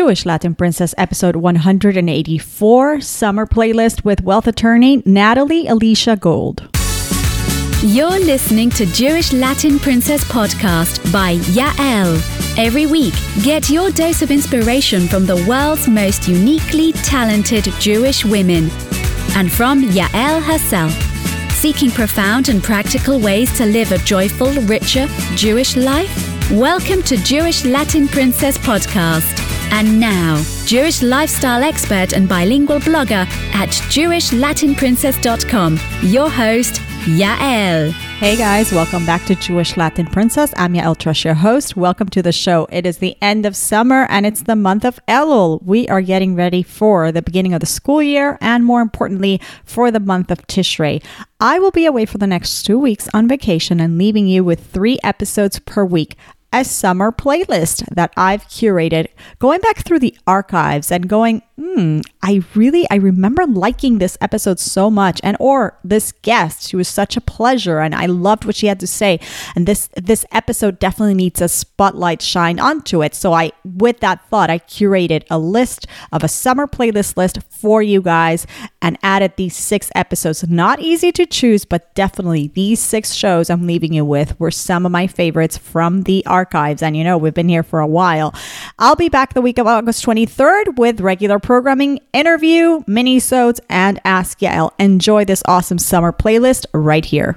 Jewish Latin Princess episode 184 summer playlist with wealth attorney Natalie Alicia Gold. You're listening to Jewish Latin Princess podcast by Yael. Every week, get your dose of inspiration from the world's most uniquely talented Jewish women and from Yael herself. Seeking profound and practical ways to live a joyful, richer Jewish life? Welcome to Jewish Latin Princess Podcast. And now, Jewish lifestyle expert and bilingual blogger at JewishLatinPrincess.com, your host, Yael. Hey guys, welcome back to Jewish Latin Princess. I'm Yael Trusch, your host. Welcome to the show. It is the end of summer and it's the month of Elul. We are getting ready for the beginning of the school year and more importantly, for the month of Tishrei. I will be away for the next two weeks on vacation and leaving you with three episodes per week a summer playlist that I've curated, going back through the archives and going, hmm, I really, I remember liking this episode so much and or this guest, she was such a pleasure and I loved what she had to say. And this, this episode definitely needs a spotlight shine onto it. So I, with that thought, I curated a list of a summer playlist list for you guys and added these six episodes. Not easy to choose, but definitely these six shows I'm leaving you with were some of my favorites from the archives archives. And you know, we've been here for a while. I'll be back the week of August 23rd with regular programming, interview, mini-sodes, and Ask Yael. Enjoy this awesome summer playlist right here.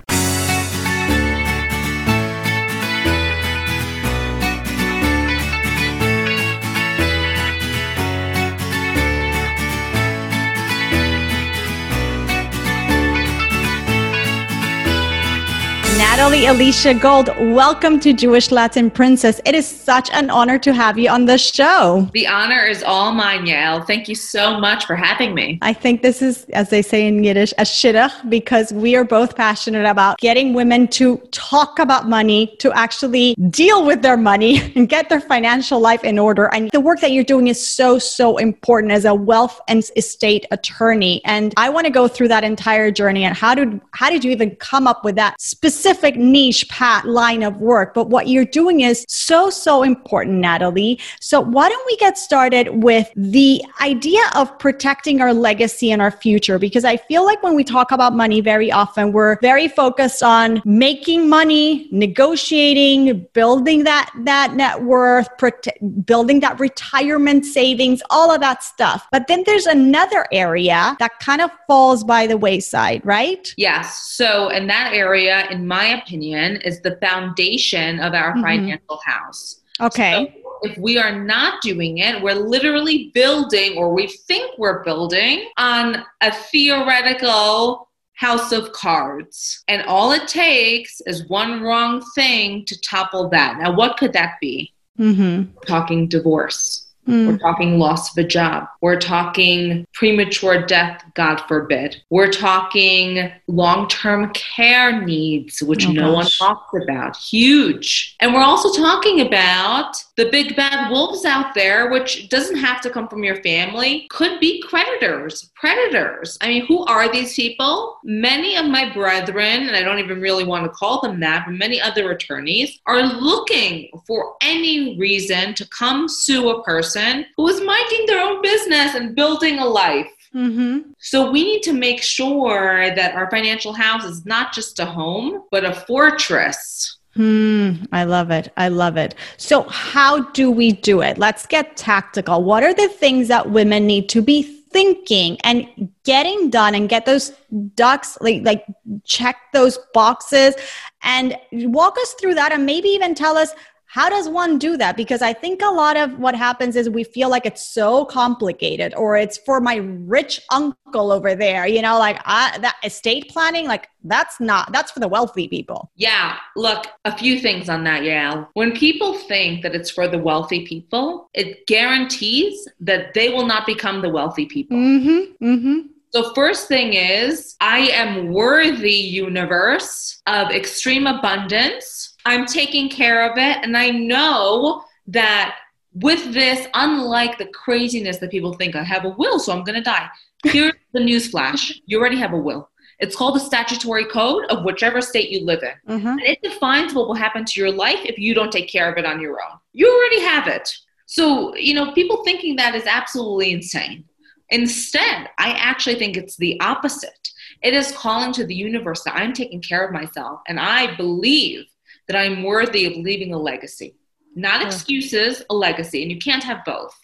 Natalie Alicia Gold, welcome to Jewish Latin Princess. It is such an honor to have you on the show. The honor is all mine, Yael. Thank you so much for having me. I think this is, as they say in Yiddish, a shidduch because we are both passionate about getting women to talk about money, to actually deal with their money and get their financial life in order. And the work that you're doing is so, so important as a wealth and estate attorney. And I want to go through that entire journey and how did how did you even come up with that specific specific niche pat line of work, but what you're doing is so, so important, Natalie. So why don't we get started with the idea of protecting our legacy and our future? Because I feel like when we talk about money very often, we're very focused on making money, negotiating, building that, that net worth, prote- building that retirement savings, all of that stuff. But then there's another area that kind of falls by the wayside, right? Yes. So in that area, in my opinion, is the foundation of our mm-hmm. financial house. Okay. So if we are not doing it, we're literally building, or we think we're building, on a theoretical house of cards. And all it takes is one wrong thing to topple that. Now, what could that be? Mm-hmm. Talking divorce Mm. We're talking loss of a job. We're talking premature death, God forbid. We're talking long term care needs, which oh, no gosh. one talks about. Huge. And we're also talking about the big bad wolves out there, which doesn't have to come from your family, could be creditors, predators. I mean, who are these people? Many of my brethren, and I don't even really want to call them that, but many other attorneys are looking for any reason to come sue a person who is minding their own business and building a life. Mm-hmm. So we need to make sure that our financial house is not just a home, but a fortress. Hmm, I love it. I love it. So, how do we do it? Let's get tactical. What are the things that women need to be thinking and getting done and get those ducks like like check those boxes and walk us through that and maybe even tell us how does one do that? Because i think a lot of what happens is we feel like it's so complicated or it's for my rich uncle over there you know like I, that estate planning like that's not that's for the wealthy people. Yeah look a few things on that yeah when people think that it's for the wealthy people it guarantees that they will not become the wealthy people. Mm-hmm, mm-hmm. So, first thing is, I am worthy, universe, of extreme abundance I'm taking care of it. And I know that with this, unlike the craziness that people think, I have a will, so I'm going to die. Here's the news flash you already have a will. It's called the statutory code of whichever state you live in. Mm-hmm. And it defines what will happen to your life if you don't take care of it on your own. You already have it. So, you know, people thinking that is absolutely insane. Instead, I actually think it's the opposite. It is calling to the universe that I'm taking care of myself and I believe that I'm worthy of leaving a legacy. Not excuses, a legacy, and you can't have both.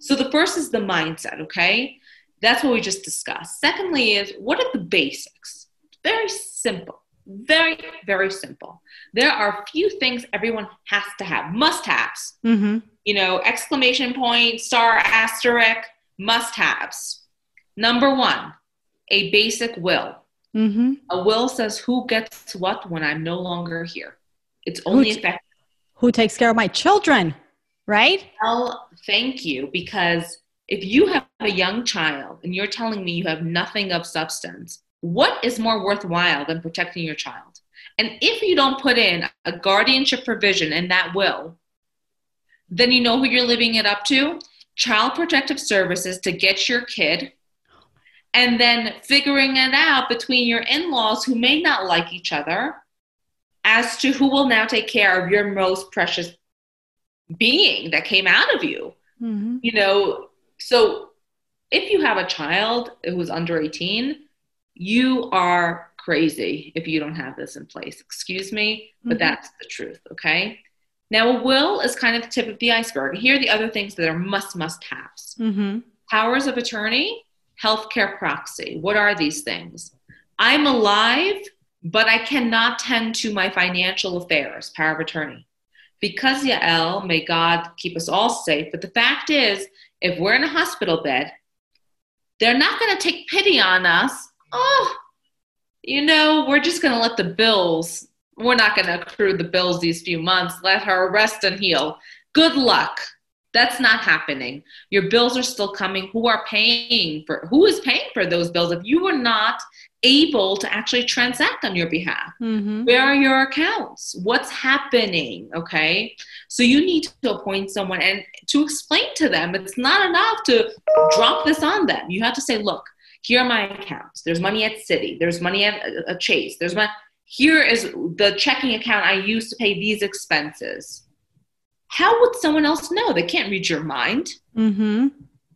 So the first is the mindset, okay? That's what we just discussed. Secondly, is what are the basics? Very simple. Very, very simple. There are a few things everyone has to have, must haves. Mm-hmm. You know, exclamation point, star, asterisk, must haves. Number one, a basic will. Mm-hmm. A will says who gets what when I'm no longer here. It's only Who- effective. Who takes care of my children? Right? Well, thank you. Because if you have a young child and you're telling me you have nothing of substance, what is more worthwhile than protecting your child? And if you don't put in a guardianship provision in that will, then you know who you're leaving it up to? Child Protective Services to get your kid, and then figuring it out between your in laws who may not like each other as to who will now take care of your most precious being that came out of you Mm-hmm. you know so if you have a child who's under 18 you are crazy if you don't have this in place excuse me but Mhm. that's the truth okay now a will is kind of the tip of the iceberg here are the other things that are must must haves Mm-hmm. powers of attorney healthcare proxy what are these things i'm alive but i cannot tend to my financial affairs power of attorney because Yael, may God keep us all safe. But the fact is, if we're in a hospital bed, they're not going to take pity on us. Oh, you know, we're just going to let the bills, we're not going to accrue the bills these few months. Let her rest and heal. Good luck. That's not happening. Your bills are still coming. Who are paying for who is paying for those bills if you were not able to actually transact on your behalf? Mm-hmm. Where are your accounts? What's happening? Okay. So you need to appoint someone and to explain to them it's not enough to drop this on them. You have to say, look, here are my accounts. There's money at Citi, There's money at a Chase. There's money. Here is the checking account I use to pay these expenses. How would someone else know? They can't read your mind. Mm-hmm.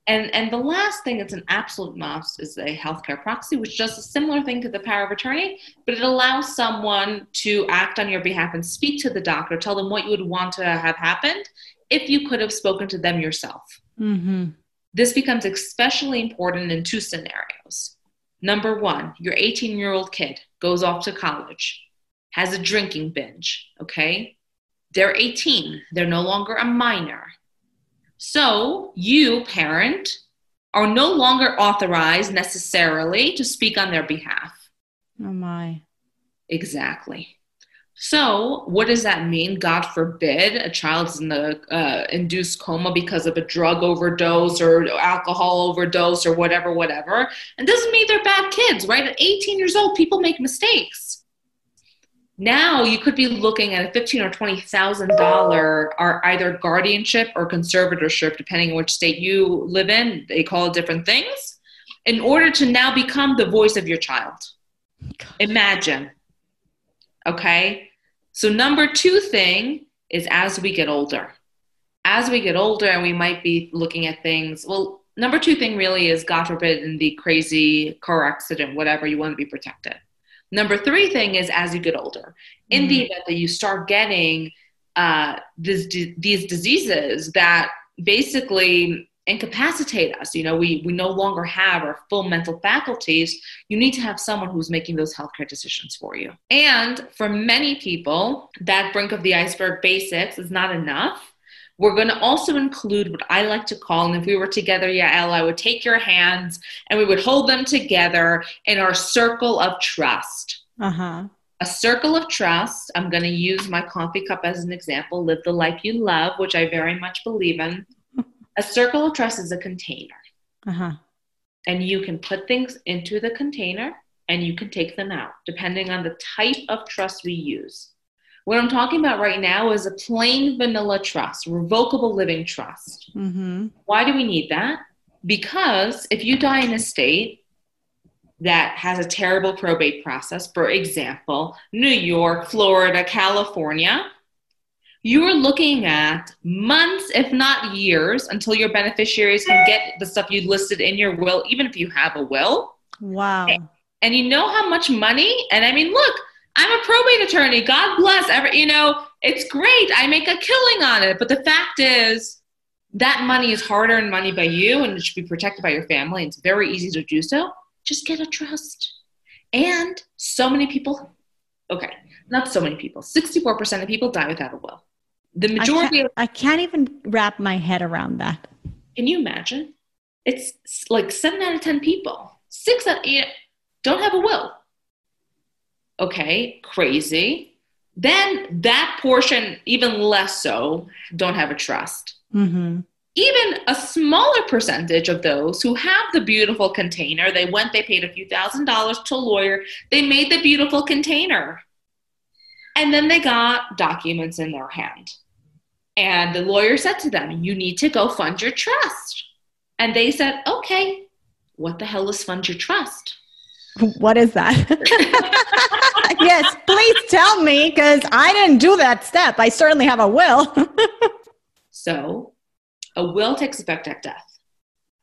And and the last thing that's an absolute must is a healthcare proxy, which does a similar thing to the power of attorney, but it allows someone to act on your behalf and speak to the doctor, tell them what you would want to have happened if you could have spoken to them yourself. Mm-hmm. This becomes especially important in two scenarios. Number one, your 18 year old kid goes off to college, has a drinking binge, okay? They're 18, they're no longer a minor. So, you, parent, are no longer authorized necessarily to speak on their behalf. Oh my. Exactly. So, what does that mean? God forbid a child's in the uh, induced coma because of a drug overdose or alcohol overdose or whatever, whatever. And doesn't mean they're bad kids, right? At 18 years old, people make mistakes. Now you could be looking at a fifteen or twenty thousand dollar are either guardianship or conservatorship, depending on which state you live in. They call it different things. In order to now become the voice of your child. Imagine. Okay. So, number two thing is as we get older. As we get older, and we might be looking at things, well, number two thing really is God forbid in the crazy car accident, whatever, you want to be protected. Number three thing is as you get older, in the event that you start getting uh, this, these diseases that basically incapacitate us, you know, we, we no longer have our full mental faculties, you need to have someone who's making those healthcare decisions for you. And for many people, that brink of the iceberg basics is not enough. We're going to also include what I like to call, and if we were together, Yael, I would take your hands and we would hold them together in our circle of trust. Uh-huh. A circle of trust, I'm going to use my coffee cup as an example, live the life you love, which I very much believe in. A circle of trust is a container, Uh-huh. and you can put things into the container and you can take them out, depending on the type of trust we use. What I'm talking about right now is a plain vanilla trust, revocable living trust. Mm-hmm. Why do we need that? Because if you die in a state that has a terrible probate process, for example, New York, Florida, California, you're looking at months, if not years, until your beneficiaries can get the stuff you listed in your will, even if you have a will. Wow. And you know how much money? And I mean, look, I'm a probate attorney. God bless. Every, you know, it's great. I make a killing on it. But the fact is, that money is hard earned money by you and it should be protected by your family. It's very easy to do so. Just get a trust. And so many people, okay, not so many people, 64% of people die without a will. The majority I can't, of, I can't even wrap my head around that. can you imagine? It's like seven out of 10 people, six out, yeah, don't have a will. Okay, crazy. Then that portion, even less so, don't have a trust. Mm-hmm. even a smaller percentage of those who have the beautiful container, they went, they paid a few thousand dollars to a lawyer, they made the beautiful container. And then they got documents in their hand. And the lawyer said to them, You need to go fund your trust. And they said, Okay, what the hell is fund your trust? What is that? yes, please tell me because I didn't do that step. I certainly have a will. So, a will takes effect at death.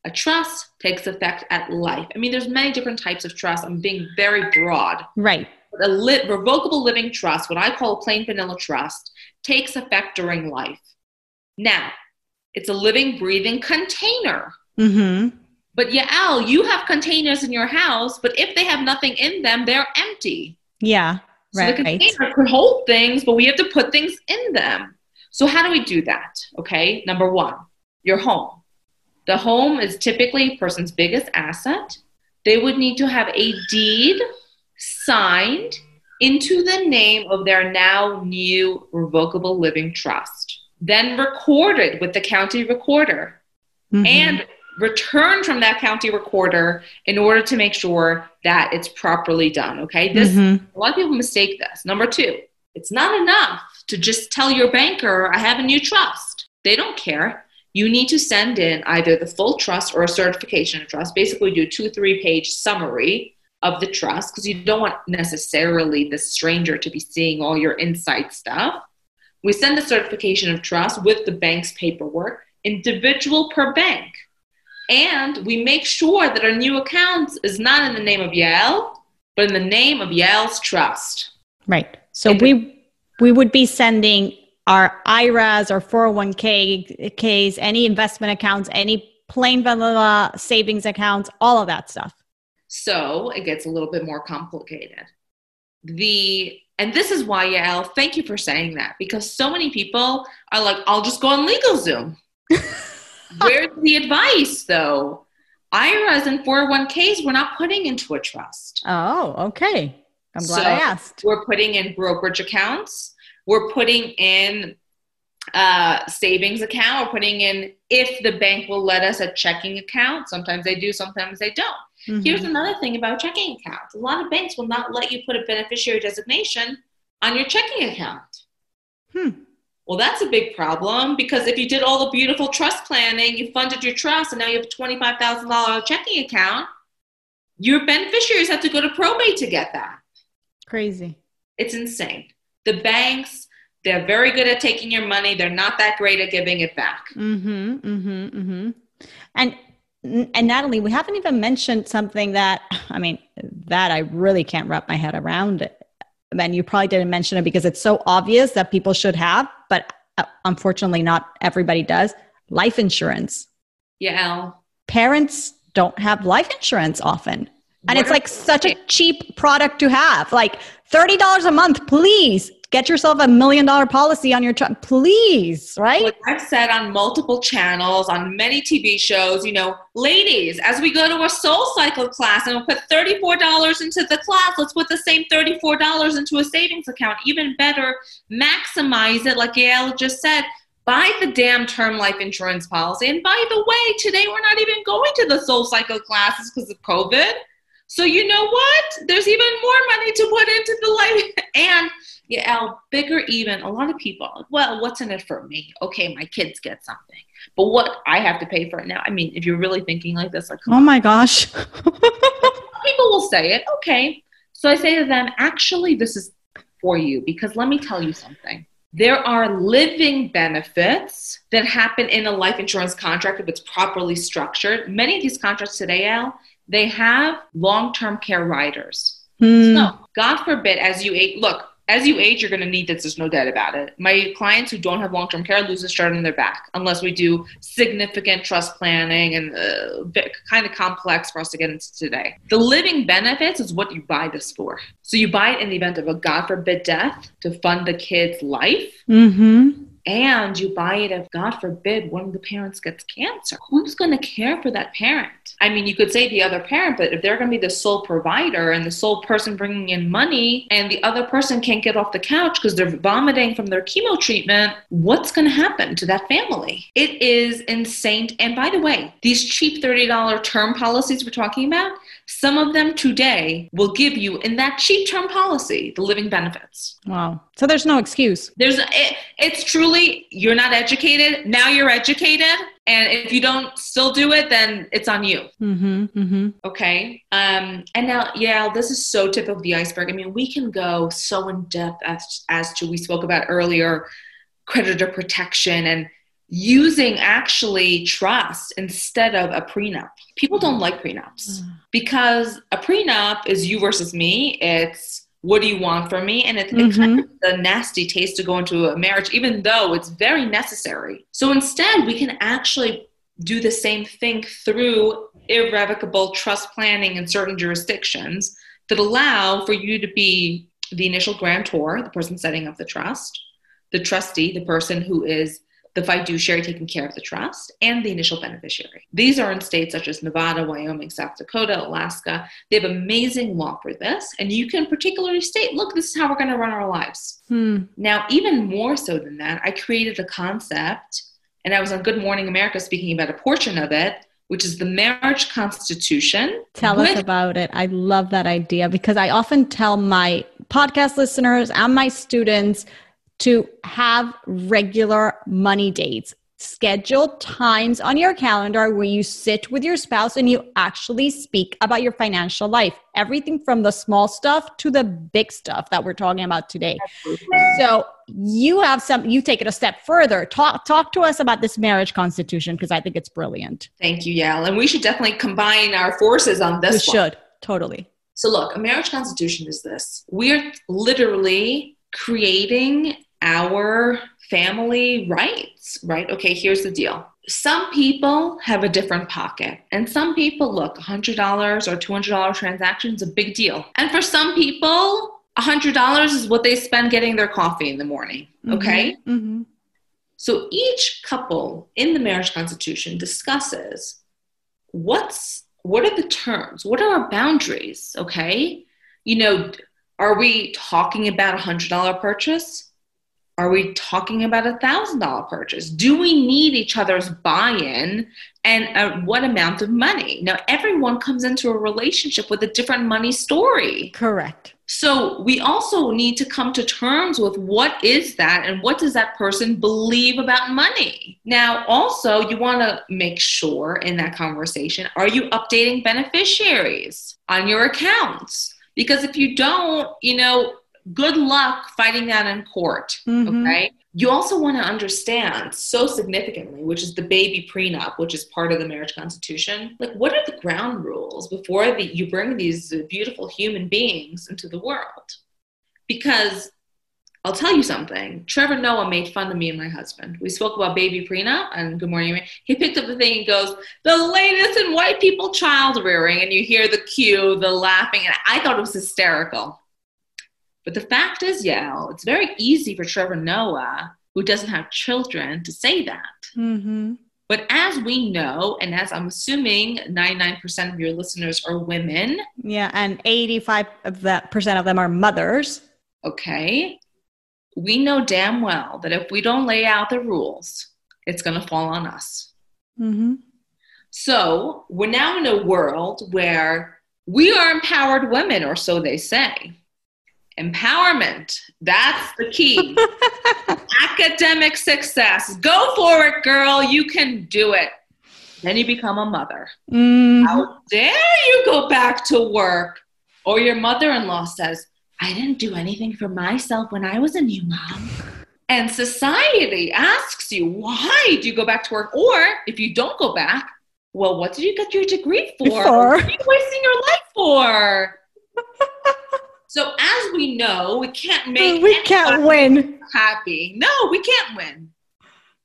A trust takes effect at life. I mean, there's many different types of trust. I'm being very broad. right. a li- revocable living trust, what I call a plain vanilla trust, takes effect during life. Now, it's a living, breathing container. Mm-hmm. But Yael, you have containers in your house, but if they have nothing in them, they're empty. Yeah. So Right. the container could hold things, but we have to put things in them. So how do we do that? Okay, number one, your home. The home is typically a person's biggest asset. They would need to have a deed signed into the name of their now new revocable living trust, then recorded with the county recorder Mhm. and returned from that county recorder in order to make sure that it's properly done. Okay, this Mhm. a lot of people mistake this. Number two, it's not enough to just tell your banker, I have a new trust. They don't care. You need to send in either the full trust or a certification of trust. Basically, do a two, three page summary of the trust because you don't want necessarily the stranger to be seeing all your inside stuff. We send the certification of trust with the bank's paperwork, individual per bank. And we make sure that our new account is not in the name of Yael, but in the name of Yael's trust. Right. So And- we we would be sending our IRAs or 401k, Ks, any investment accounts, any plain vanilla savings accounts, all of that stuff. So it gets a little bit more complicated. The and this is why Yael, thank you for saying that because so many people are like, I'll just go on LegalZoom. Where's the advice though? IRAs and 401ks we're not putting into a trust. Oh, okay. I'm glad So- I asked. We're putting in brokerage accounts. We're putting in uh, savings account. We're putting in if the bank will let us a checking account. Sometimes they do, sometimes they don't. Mhm. Here's another thing about checking accounts. A lot of banks will not let you put a beneficiary designation on your checking account. Hmm. Well, that's a big problem because if you did all the beautiful trust planning, you funded your trust, and now you have a $25,000 checking account, your beneficiaries have to go to probate to get that. Crazy. It's insane. The banks, they're very good at taking your money. They're not that great at giving it back. Mm-hmm. Mm-hmm. Mm-hmm. And and Natalie, we haven't even mentioned something that I mean that I really can't wrap my head around. It. And you probably didn't mention it because it's so obvious that people should have, but uh, unfortunately, not everybody does. Life insurance. Yeah, Parents don't have life insurance often. And What it's like such a cheap product to have. Like $30 a month, please get yourself a million dollar policy on your truck. Please, right? I've said on multiple channels, on many TV shows, you know, ladies, as we go to a soul cycle class and we'll put $34 into the class, let's put the same $34 into a savings account. Even better, maximize it, like Yael just said. Buy the damn term life insurance policy. And by the way, today we're not even going to the SoulCycle classes because of COVID. So you know what? There's even more money to put into the life. And Yael, bigger even. A lot of people, well, what's in it for me? Okay, my kids get something, but what I have to pay for it now? I mean, if you're really thinking like this, like Oh my gosh. people will say it. Okay, so I say to them, actually, this is for you because let me tell you something. There are living benefits that happen in a life insurance contract if it's properly structured. Many of these contracts today, Yael, they have long term care riders. Hmm. So, God forbid, as you age, look, as you age, you're going to need this. There's no doubt about it. My clients who don't have long term care lose a stride in their back unless we do significant trust planning and uh, kind of complex for us to get into today. The living benefits is what you buy this for. So you buy it in the event of a God forbid death to fund the kid's life. Mm-hmm. And you buy it if, God forbid, one of the parents gets cancer. Who's going to care for that parent? I mean, you could say the other parent, but if they're going to be the sole provider and the sole person bringing in money, and the other person can't get off the couch because they're vomiting from their chemo treatment, what's going to happen to that family? It is insane. And by the way, these cheap $30 term policies we're talking about, some of them today will give you, in that cheap term policy, the living benefits. Wow. So there's no excuse. There's it, it's truly you're not educated. Now you're educated, and if you don't still do it, then it's on you. Mm-hmm. Mm-hmm. Okay. Um, and now, yeah, this is so tip of the iceberg. I mean, we can go so in depth as as to we spoke about earlier, creditor protection and using actually trust instead of a prenup. People don't like prenups mm. because a prenup is you versus me. It's what do you want from me? And it's it kind mm-hmm. of the nasty taste to go into a marriage, even though it's very necessary. So instead, we can actually do the same thing through irrevocable trust planning in certain jurisdictions that allow for you to be the initial grantor, the person setting up the trust, the trustee, the person who is the fiduciary taking care of the trust, and the initial beneficiary. These are in states such as Nevada, Wyoming, South Dakota, Alaska. They have amazing law for this, and you can particularly state, look, this is how we're going to run our lives. Hmm. Now, even more so than that, I created a concept, and I was on Good Morning America speaking about a portion of it, which is the marriage constitution. Tell us about it. I love that idea because I often tell my podcast listeners and my students to have regular money dates. Schedule times on your calendar where you sit with your spouse and you actually speak about your financial life. Everything from the small stuff to the big stuff that we're talking about today. So you have some you take it a step further. Talk talk to us about this marriage constitution because I think it's brilliant. Thank you, Yael. And we should definitely combine our forces on We this one. should. Totally. So, look, a marriage constitution is this we're literally creating our family rights, right? Okay, here's the deal. Some people have a different pocket, and some people look $100 or $200 transaction is a big deal. And for some people, $100 is what they spend getting their coffee in the morning, okay? Mm-hmm. So each couple in the marriage constitution discusses what's what are the terms? What are our boundaries? Okay. You know, are we talking about a hundred dollar purchase? Are we talking about a thousand dollar purchase? Do we need each other's buy-in and at what amount of money? Now everyone comes into a relationship with a different money story. Correct. So we also need to come to terms with what is that and what does that person believe about money. Now, also, you want to make sure in that conversation are you updating beneficiaries on your accounts? Because if you don't, you know, good luck fighting that in court. Mhm. Okay. You also want to understand so significantly, which is the baby prenup, which is part of the marriage constitution. Like, what are the ground rules before the, you bring these beautiful human beings into the world? Because I'll tell you something. Trevor Noah made fun of me and my husband. We spoke about baby prenup and good morning. He picked up the thing and goes, "The latest in white people child rearing," and you hear the cue, the laughing, and I thought it was hysterical. But the fact is, Yael, it's very easy for Trevor Noah, who doesn't have children, to say that. Mm-hmm. But as we know, and as I'm assuming 99% of your listeners are women, Yeah, and 85 of that percent of them are mothers. okay, we know damn well that if we don't lay out the rules, it's going to fall on us. Mm-hmm. So we're now in a world where we are empowered women, or so they say. Empowerment, that's the key. Academic success. Go for it, girl. You can do it. Then you become a mother. Mm-hmm. How dare you go back to work? Or your mother in law says, I didn't do anything for myself when I was a new mom. And society asks you, why do you go back to work? Or if you don't go back, well, what did you get your degree for? What are you wasting your life for? so as we know, we can't make we can't win. happy. No, we can't win.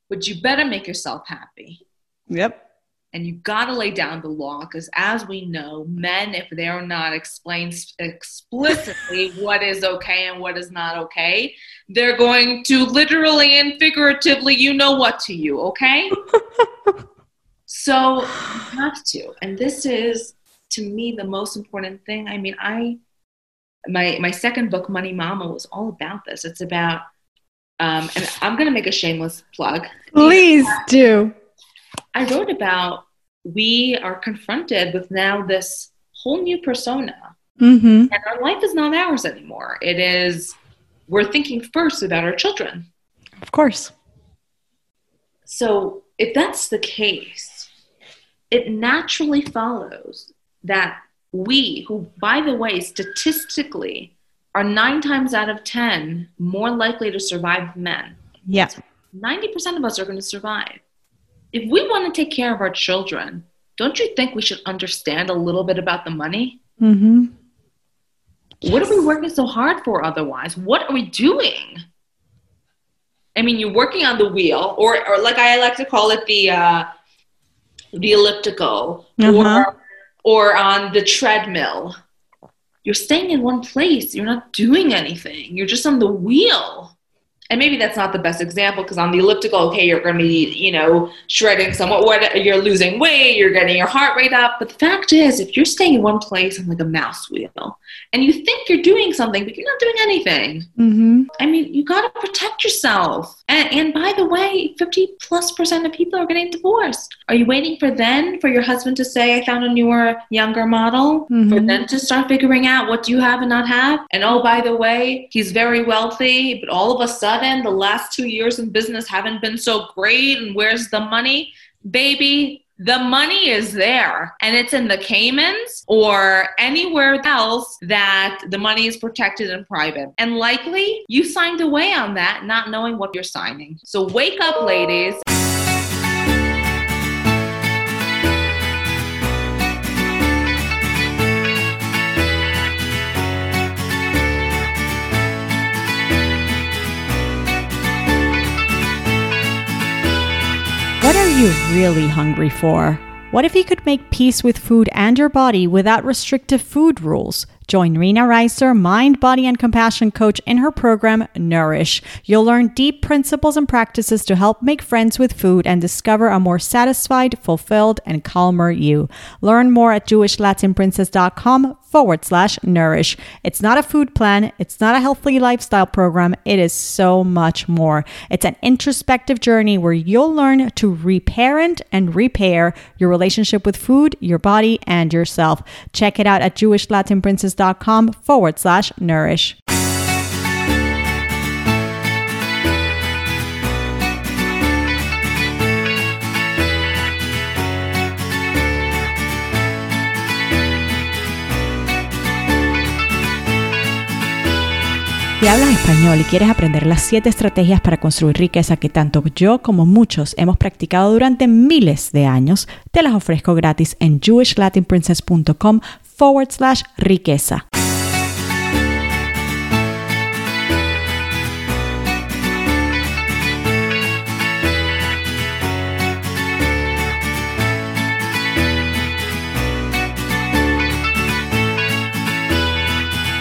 But you better make yourself happy. Yep. And you got to lay down the law because, as we know, men, if they're not explained explicitly what is okay and what is not okay, they're going to literally and figuratively, you know what to you, okay? so you have to. And this is, to me, the most important thing. I mean, I, my, my second book, Money Mama, was all about this. It's about, um, and I'm going to make a shameless plug. Please do. I wrote about we are confronted with now this whole new persona, Mm-hmm. and our life is not ours anymore. It is, we're thinking first about our children. Of course. So, if that's the case, it naturally follows that we, who, by the way, statistically are nine times out of 10 more likely to survive than men, Yeah. 90% of us are going to survive. If we want to take care of our children, don't you think we should understand a little bit about the money? Mm-hmm. What are we working so hard for otherwise? What are we doing? I mean, you're working on the wheel, or, or like I like to call it, the uh, the elliptical, Uh-huh. or or on the treadmill. You're staying in one place. You're not doing anything. You're just on the wheel. And maybe that's not the best example because on the elliptical, okay, you're going to be, you know, shredding somewhat. What you're losing weight, you're getting your heart rate up. But the fact is, if you're staying in one place on like a mouse wheel, and you think you're doing something, but you're not doing anything, Mm-hmm. I mean, you got to protect yourself. And, and by the way, 50 plus percent of people are getting divorced. Are you waiting for then for your husband to say, I found a newer, younger model? For Mhm. them to start figuring out what do you have and not have? And oh, by the way, he's very wealthy, but all of a sudden, the last two years in business haven't been so great. And where's the money? Baby, the money is there and it's in the Caymans or anywhere else that the money is protected and private. And likely you signed away on that, not knowing what you're signing. So wake up, ladies. You really hungry for? What if you could make peace with food and your body without restrictive food rules? Join Rena Reiser, mind, body, and compassion coach in her program, Nourish. You'll learn deep principles and practices to help make friends with food and discover a more satisfied, fulfilled, and calmer you. Learn more at jewishlatinprincess.com forward slash nourish. It's not a food plan, it's not a healthy lifestyle program. It is so much more. It's an introspective journey where you'll learn to reparent and repair your relationship with food, your body, and yourself. Check it out at jewishlatinprincess.com forward slash nourish. Si hablas español y quieres aprender las 7 estrategias para construir riqueza que tanto yo como muchos hemos practicado durante miles de años, te las ofrezco gratis en jewishlatinprincess.com forward slash riqueza.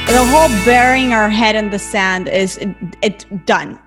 The whole burying our head in the sand is it, it's done.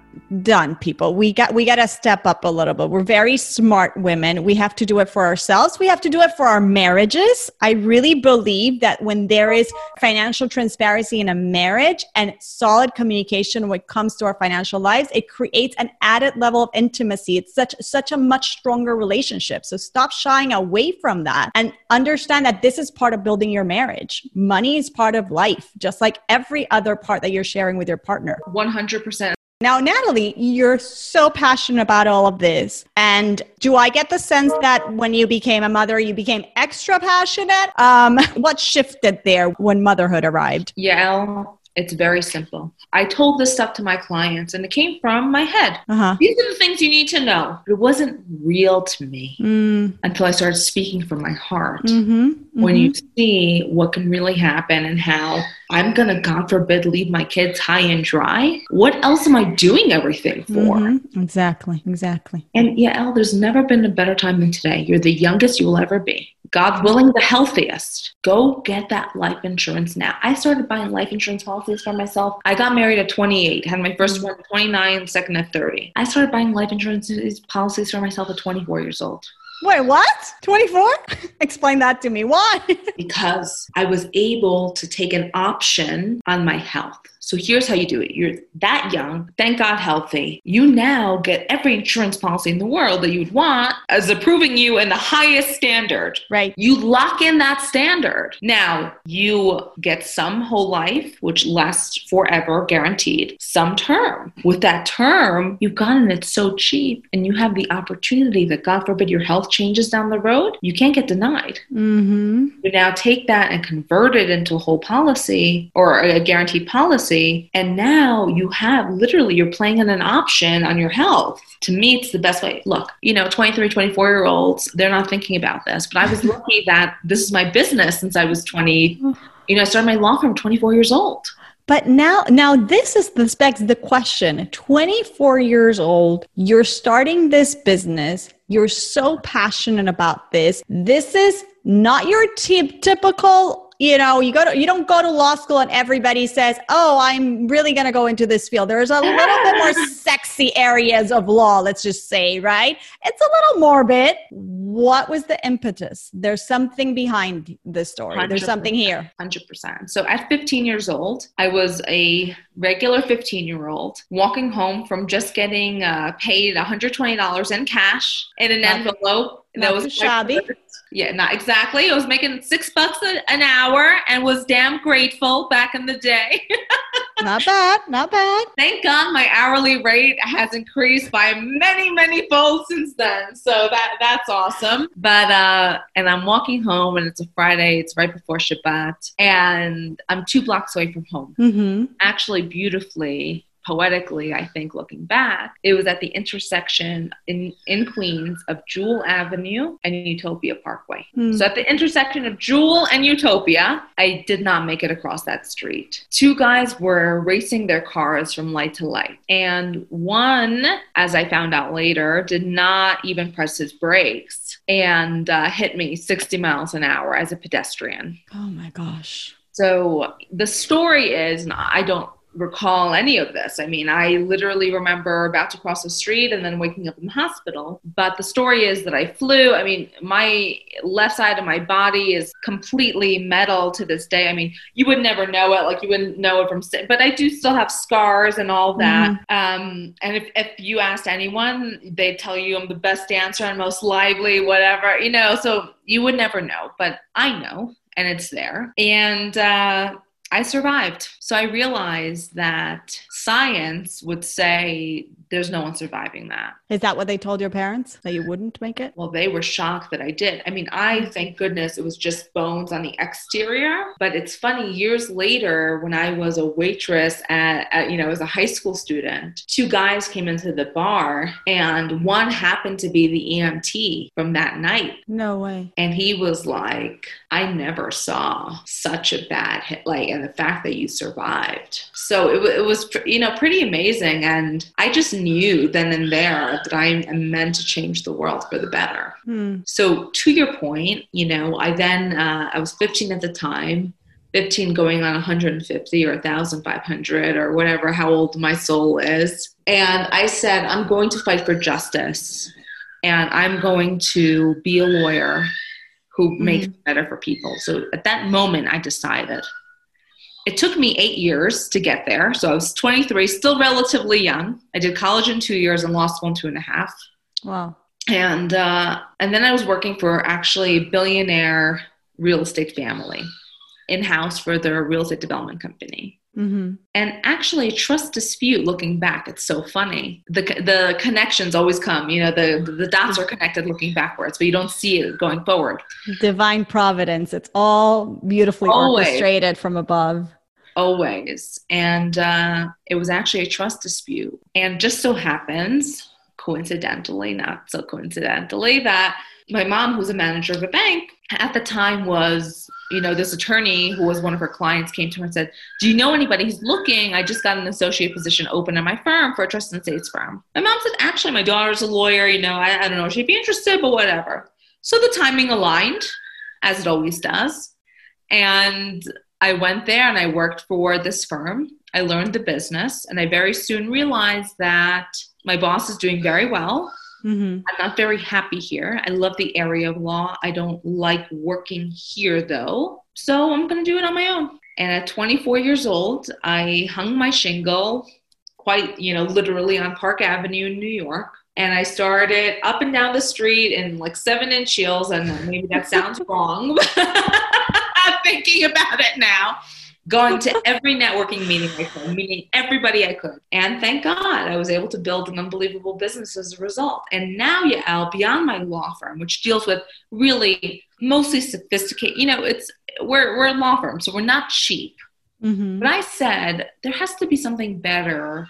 Done, people. We got we got to step up a little bit. We're very smart women. We have to do it for ourselves. We have to do it for our marriages. I really believe that when there is financial transparency in a marriage and solid communication when it comes to our financial lives, it creates an added level of intimacy. It's such such a much stronger relationship. So stop shying away from that and understand that this is part of building your marriage. Money is part of life, just like every other part that you're sharing with your partner. 100%. Now, Natalie, you're so passionate about all of this. And do I get the sense that when you became a mother, you became extra passionate? Um, what shifted there when motherhood arrived? Yeah, It's very simple. I told this stuff to my clients and it came from my head. Uh-huh. These are the things you need to know. But It wasn't real to me Mm, until I started speaking from my heart. mhm, When mhm. you see what can really happen and how I'm to, God forbid, leave my kids high and dry, what else am I doing everything for? Mhm. Exactly, exactly. And Yael, there's never been a better time than today. You're the youngest you will ever be. God willing, the healthiest. Go get that life insurance now. I started buying life insurance policies for myself. I got married at 28, had my first one at 29, second at 30. I started buying life insurance policies for myself at 24 years old Wait, what? 24? Explain that to me. Why? because I was able to take an option on my health. So here's how you do it. You're that young, thank God healthy. You now get every insurance policy in the world that you'd want as approving you in the highest standard. right. You lock in that standard. Now, you get some whole life, which lasts forever, guaranteed, some term. With that term, you've gotten it so cheap and you have the opportunity that, God forbid, your health changes down the road, you can't get denied. Mm-hmm. You now take that and convert it into a whole policy or a guaranteed policy. And now you have literally, you're playing in an option on your health. To me, it's the best way. Look, you know, 23, 24 year olds, they're not thinking about this. But I was lucky that this is my business since I was 20. You know, I started my law firm 24 years old. But now, now this is the specs. The question: Twenty-four years old, you're starting this business. You're so passionate about this. This is not your ty- typical. You know, you go to you don't go to law school and everybody says, "Oh, I'm really going to go into this field." There's a little bit more sexy areas of law. Let's just say, right? It's a little morbid. What was the impetus? There's something behind this story. There's 100%. something here. 100%. So at 15 years old, I was a regular 15 year old walking home from just getting uh, paid $120 in cash in an Not- envelope. not too my shabby. Yeah, not exactly. I was making six bucks an hour and was damn grateful back in the day. Not bad. Not bad. Thank God my hourly rate has increased by many, many folds since then. So that that's awesome. But uh and I'm walking home and it's a Friday, it's right before Shabbat, and I'm two blocks away from home. Mm-hmm. Actually beautifully poetically, I think, looking back, it was at the intersection in, in Queens of Jewel Avenue and Utopia Parkway. Hmm. So at the intersection of Jewel and Utopia, I did not make it across that street. Two guys were racing their cars from light to light. And one, as I found out later, did not even press his brakes and uh, hit me 60 miles an hour as a pedestrian. Oh my gosh. So the story is, and I don't recall any of this. I mean, I literally remember about to cross the street and then waking up in the hospital. But the story is that I flew. I mean, my left side of my body is completely metal to this day. I mean, you would never know it, like you wouldn't know it from, but I do still have scars and all that. Um, and if, if you asked anyone, they'd tell you I'm the best dancer and most lively, whatever, you know, so you would never know, but I know and it's there. And, uh, I survived. So I realized that science would say there's no one surviving that. Is that what they told your parents that you wouldn't make it? Well, they were shocked that I did. I mean, I thank goodness it was just bones on the exterior. But it's funny, years later, when I was a waitress at, at you know, as a high school student, two guys came into the bar, and one happened to be the EMT from that night. No way. And he was like, I never saw such a bad hit, like, and the fact that you survived. So it, it was, you know, pretty amazing. And I just knew then and there that I am meant to change the world for the better. Hmm. So to your point, you know, I then, uh, I was 15 at the time. 15 going on 150 or 1500 or whatever how old my soul is and i said i'm going to fight for justice and i'm going to be a lawyer who makes it better for people so at that moment i decided it took me eight years to get there so i was 23 still relatively young i did college in two years and law school in two and a half Wow. and uh, and then I was working for actually a billionaire real estate family in house for their real estate development company. Mm-hmm. And actually, trust dispute. Looking back, it's so funny. The the connections always come. You know, the the dots are connected looking backwards, but you don't see it going forward. Divine providence. It's all beautifully Always. orchestrated from above. Always. And uh, it was actually a trust dispute. And just so happens, coincidentally, not so coincidentally, that my mom, who's a manager of a bank, at the time was, you know, this attorney who was one of her clients came to her and said, Do you know anybody who's looking? I just got an associate position open in my firm for a trust and estates firm. My mom said, Actually, my daughter's a lawyer, you know, I, I don't know if she'd be interested, but whatever. So the timing aligned, as it always does. And I went there and I worked for this firm. I learned the business, and I very soon realized that my boss is doing very well. Mm-hmm. I'm not very happy here. I love the area of law. I don't like working here though. So I'm going to do it on my own. And at 24 years old, I hung my shingle quite, you know, literally on Park Avenue in New York. And I started up and down the street in like seven inch heels. And maybe that sounds wrong. I'm thinking about it now going to every networking meeting I could, meeting everybody I could. And thank God I was able to build an unbelievable business as a result. And now, Yael, beyond my law firm, which deals with really mostly sophisticated, you know, it's we're, we're a law firm, so we're not cheap. Mm-hmm. But I said there has to be something better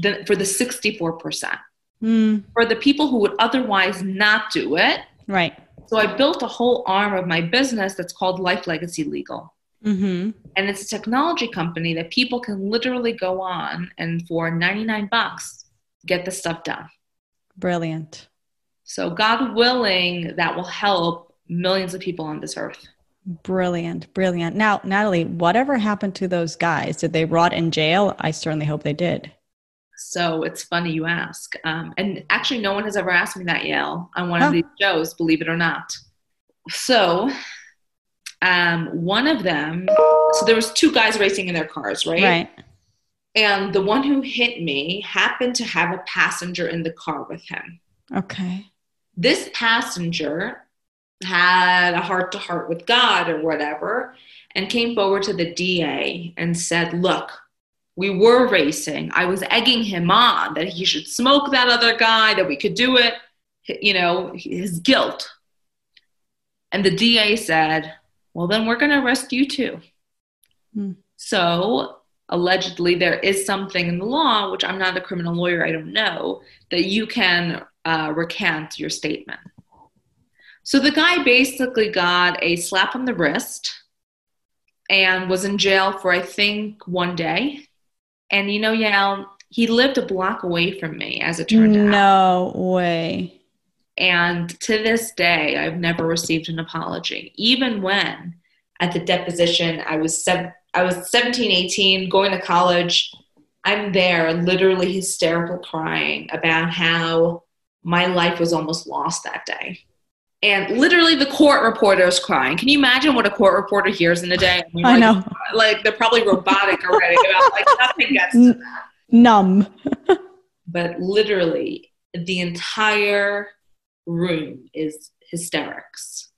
than for the 64%. Mm. For the people who would otherwise not do it. Right. So I built a whole arm of my business that's called Life Legacy Legal. Mm-hmm. And it's a technology company that people can literally go on and for 99 bucks get the stuff done. Brilliant. So, God willing, that will help millions of people on this earth. Brilliant, brilliant. Now, Natalie, whatever happened to those guys? Did they rot in jail? I certainly hope they did. So it's funny you ask. Um, and actually, no one has ever asked me that, Yael, on one huh. of these shows, believe it or not. So um, one of them so there was two guys racing in their cars right right and the one who hit me happened to have a passenger in the car with him okay this passenger had a heart to heart with god or whatever and came forward to the da and said look we were racing i was egging him on that he should smoke that other guy that we could do it you know his guilt and the da said well, then we're going to arrest you too. Hmm. So, allegedly, there is something in the law, which I'm not a criminal lawyer, I don't know, that you can uh, recant your statement. So, the guy basically got a slap on the wrist and was in jail for, I think, one day. And you know, Yael, he lived a block away from me, as it turned no out. No way. And to this day, I've never received an apology. Even when at the deposition, I was sev- I was 17, 18, going to college. I'm there, literally hysterical, crying about how my life was almost lost that day. And literally, the court reporter is crying. Can you imagine what a court reporter hears in a day? I, mean, I like, know. Like they're probably robotic already. like nothing gets numb. but literally, the entire room is hysterics.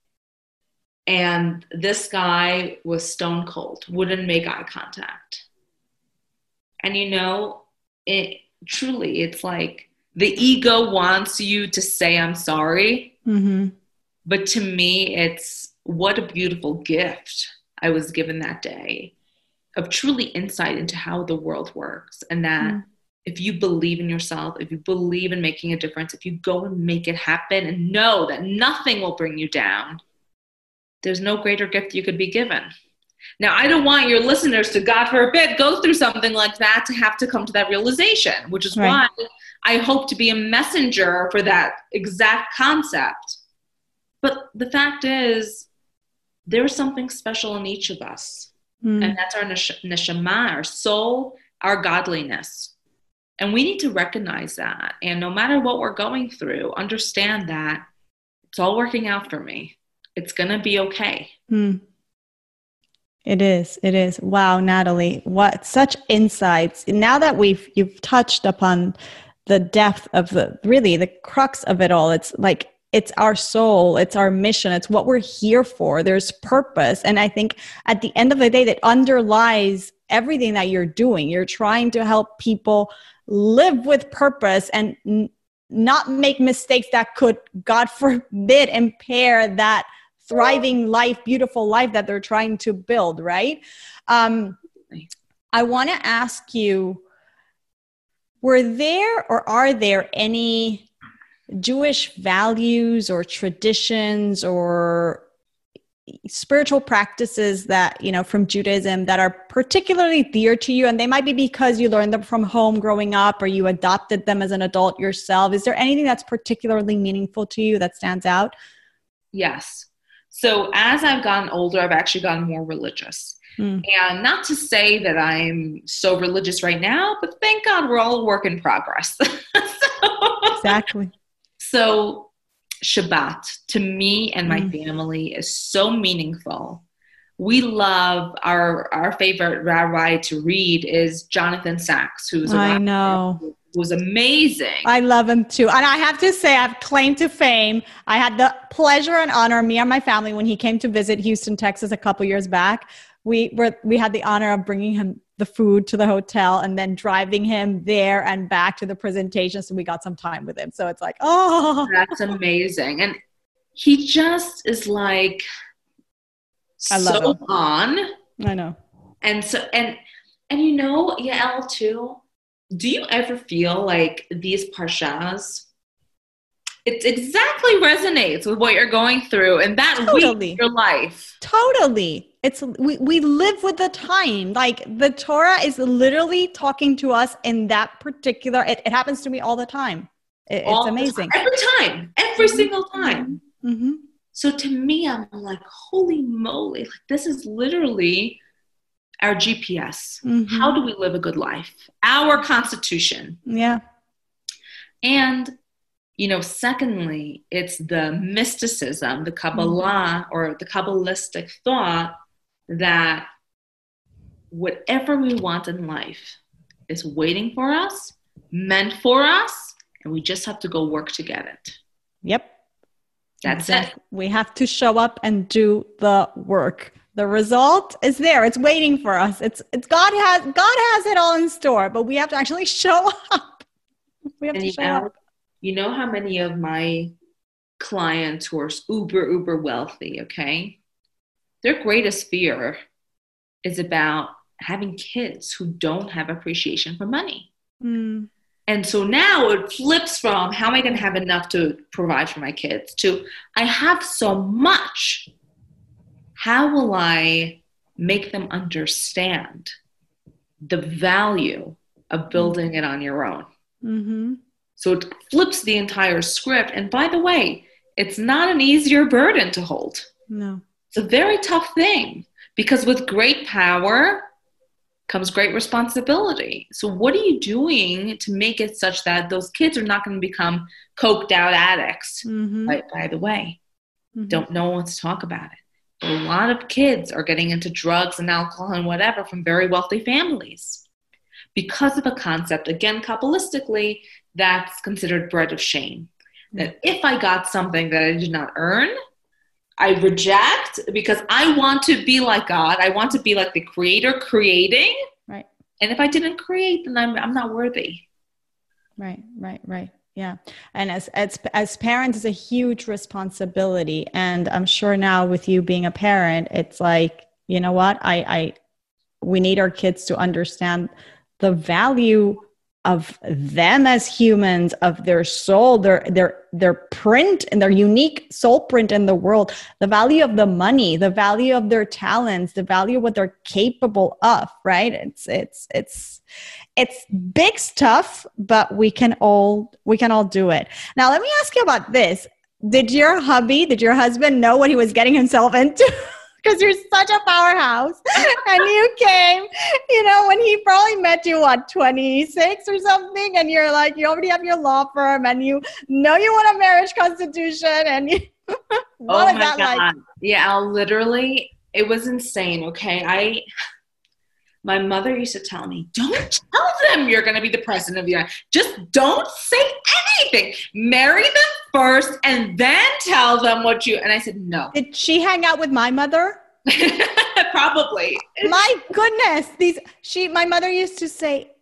And this guy was stone cold, wouldn't make eye contact. And you know, it truly, it's like the ego wants you to say, I'm sorry. Mm-hmm. But to me, it's what a beautiful gift I was given that day of truly insight into how the world works and that. Mm-hmm if you believe in yourself, if you believe in making a difference, if you go and make it happen and know that nothing will bring you down, there's no greater gift you could be given. Now, I don't want your listeners to, God forbid, go through something like that to have to come to that realization, which is right. why I hope to be a messenger for that exact concept. But the fact is, there's something special in each of us, mm. and that's our neshama, our soul, our godliness. And we need to recognize that. And no matter what we're going through, understand that it's all working out for me. It's going to be okay. Hmm. It is. It is. Wow, Natalie, what such insights. Now that we've you've touched upon the depth of the really the crux of it all. It's like it's our soul, it's our mission, it's what we're here for. There's purpose. And I think at the end of the day that underlies everything that you're doing. You're trying to help people live with purpose and n- not make mistakes that could, God forbid, impair that thriving life, beautiful life that they're trying to build, right? Um, I want to ask you were there or are there any Jewish values or traditions or spiritual practices that you know from judaism that are particularly dear to you and they might be because you learned them from home growing up or you adopted them as an adult yourself. Is there anything that's particularly meaningful to you that stands out? Yes. So as i've gotten older i've actually gotten more religious. Mm. and not to say that i'm so religious right now but thank god we're all a work in progress. So, exactly so Shabbat to me and my mm. family is so meaningful. We love our our favorite rabbi to read is Jonathan Sacks, who's a I know was amazing. I love him too. And I have to say, I've claimed to fame. I had the pleasure and honor, me and my family, when he came to visit Houston, Texas a couple years back. We were we had the honor of bringing him the food to the hotel and then driving him there and back to the presentation. So we got some time with him. So it's like, oh, that's amazing. And he just is like I love so him. on. I know. And so, and, and you know, Yael too, do you ever feel like these parshas, it exactly resonates with what you're going through and that totally. week your life. Totally it's we, we live with the time like the torah is literally talking to us in that particular it, it happens to me all the time it, all it's amazing time. every time every mm-hmm. single time mm-hmm. so to me i'm like holy moly like this is literally our gps mm-hmm. how do we live a good life our constitution yeah and you know secondly it's the mysticism the kabbalah mm-hmm. or the kabbalistic thought that whatever we want in life is waiting for us, meant for us, and we just have to go work to get it. Yep. That's exactly. it. We have to show up and do the work. The result is there. It's waiting for us. It's it's God has God has it all in store, but we have to actually show up. We have and to show know, up. You know how many of my clients who are uber uber wealthy, okay? their greatest fear is about having kids who don't have appreciation for money. Mm. And so now it flips from how am I going to have enough to provide for my kids to I have so much. How will I make them understand the value of building mm. it on your own? Mm-hmm. So it flips the entire script. And by the way, it's not an easier burden to hold. No. It's a very tough thing because with great power comes great responsibility. So, what are you doing to make it such that those kids are not going to become coked out addicts? Mm-hmm. By, by, the way, mm-hmm. don't know what to talk about it. But a lot of kids are getting into drugs and alcohol and whatever from very wealthy families because of a concept, again, Kabbalistically, that's considered bread of shame. Mm. That if I got something that I did not earn, I reject because I want to be like God. I want to be like the creator creating. Right. And if I didn't create, then I'm, I'm not worthy. Right, right, right. Yeah. And as, as, as parents, it's a huge responsibility. And I'm sure now with you being a parent, it's like, you know what? I, I, we need our kids to understand the value of them as humans of their soul their their their print and their unique soul print in the world. The value of the money the value of their talents the value of what they're capable of right? It's it's it's it's big stuff but we can all we can all do it. Now let me ask you about this. Did your hubby did your husband know what he was getting himself into because you're such a powerhouse. and you came, you know, when he probably met you, what, 26 or something? And you're like, you already have your law firm and you know you want a marriage constitution. And you, what oh that God. like? Yeah, I'll literally, it was insane. Okay. I, my mother used to tell me, don't tell them you're going to be the president of the United States. Just don't say anything. Marry them first and then tell them what you. And I said, no. Did she hang out with my mother? Probably. My goodness. These, she, my mother used to say,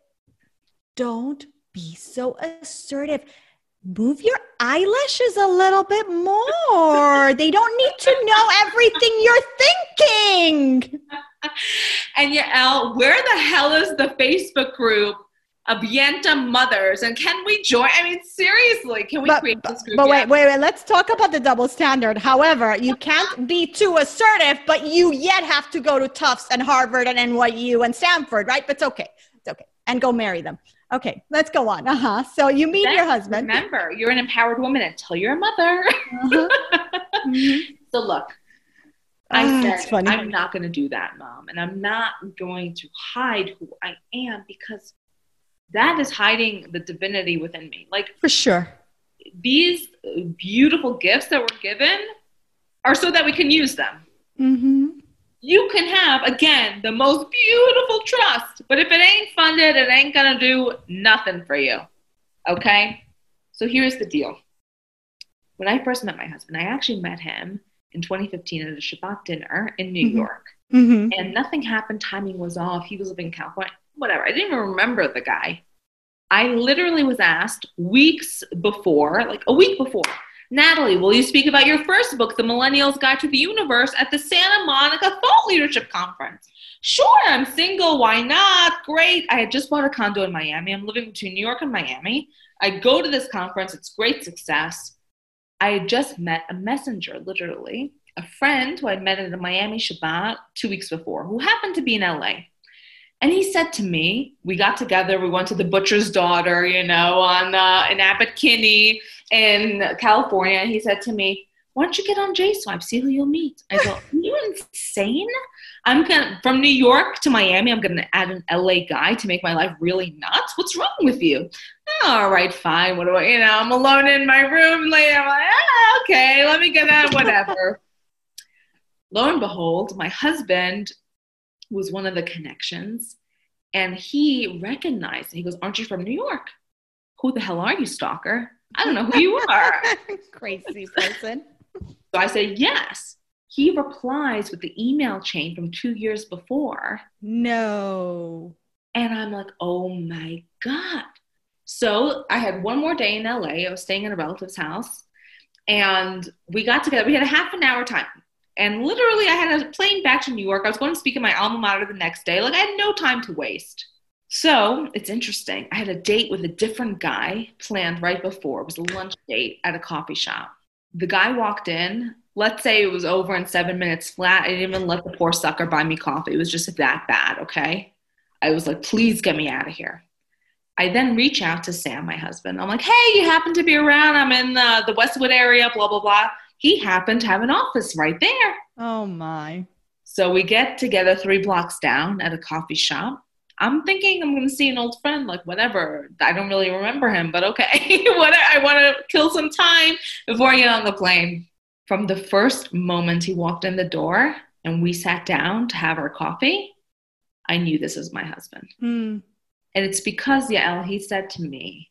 don't be so assertive. Move your eyelashes a little bit more. they don't need to know everything you're thinking. And Yael, where the hell is the Facebook group Avienta Mothers? And can we join? I mean, seriously, can we but, create this group? But wait, wait, wait. Let's talk about the double standard. However, you can't be too assertive, but you yet have to go to Tufts and Harvard and NYU and Stanford, right? But it's okay. It's okay. And go marry them. Okay, let's go on. Uh huh. So you meet Then your husband. Remember, you're an empowered woman until you're a mother. Uh-huh. Mhm. So look, Ah, I it's said funny. I'm not going to do that, mom, and I'm not going to hide who I am because that is hiding the divinity within me. Like For sure. these beautiful gifts that we're given are so that we can use them. Mm-hmm. You can have again the most beautiful trust, but if it ain't funded, it ain't gonna do nothing for you. Okay? So here's the deal. When I first met my husband, I actually met him in 2015 at a Shabbat dinner in New Mhm. York. Mm-hmm. And nothing happened. Timing was off. He was living in California. Whatever. I didn't even remember the guy. I literally was asked weeks before, like a week before, Natalie, will you speak about your first book, The Millennials Guide to the Universe, at the Santa Monica Thought Leadership Conference? Sure, I'm single. Why not? Great. I had just bought a condo in Miami. I'm living between New York and Miami. I go to this conference. It's great success. I had just met a messenger, literally, a friend who I'd met at a Miami Shabbat two weeks before, who happened to be in LA. And he said to me, we got together, we went to the butcher's daughter, you know, on uh, in Abbot Kinney in California. He said to me, why don't you get on JSwipe, see who you'll meet? I go, are you insane? I'm gonna from New York to Miami, I'm gonna add an LA guy to make my life really nuts. What's wrong with you? All right, fine. What do I, you know, I'm alone in my room later. I'm like, ah, okay, let me get that, whatever. Lo and behold, my husband was one of the connections, and he recognized. He goes, "Aren't you from New York? Who the hell are you, stalker? I don't know who you are." Crazy person. So I say, yes. He replies with the email chain from two years before. No. And I'm like, oh my God. So I had one more day in LA. I was staying in a relative's house. And we got together. We had a half an hour time. And literally, I had a plane back to New York. I was going to speak at my alma mater the next day. Like, I had no time to waste. So it's interesting. I had a date with a different guy planned right before. It was a lunch date at a coffee shop. The guy walked in. Let's say it was over in seven minutes flat. I didn't even let the poor sucker buy me coffee. It was just that bad, okay? I was like, please get me out of here. I then reach out to Sam, my husband. I'm like, hey, you happen to be around? I'm in the, the Westwood area, blah, blah, blah. He happened to have an office right there. Oh my. So we get together three blocks down at a coffee shop. I'm thinking I'm going to see an old friend, like whatever. I don't really remember him, but okay. what I want to kill some time before I get on the plane. From the first moment he walked in the door and we sat down to have our coffee, I knew this was my husband. Hmm. And it's because, Yael, he said to me,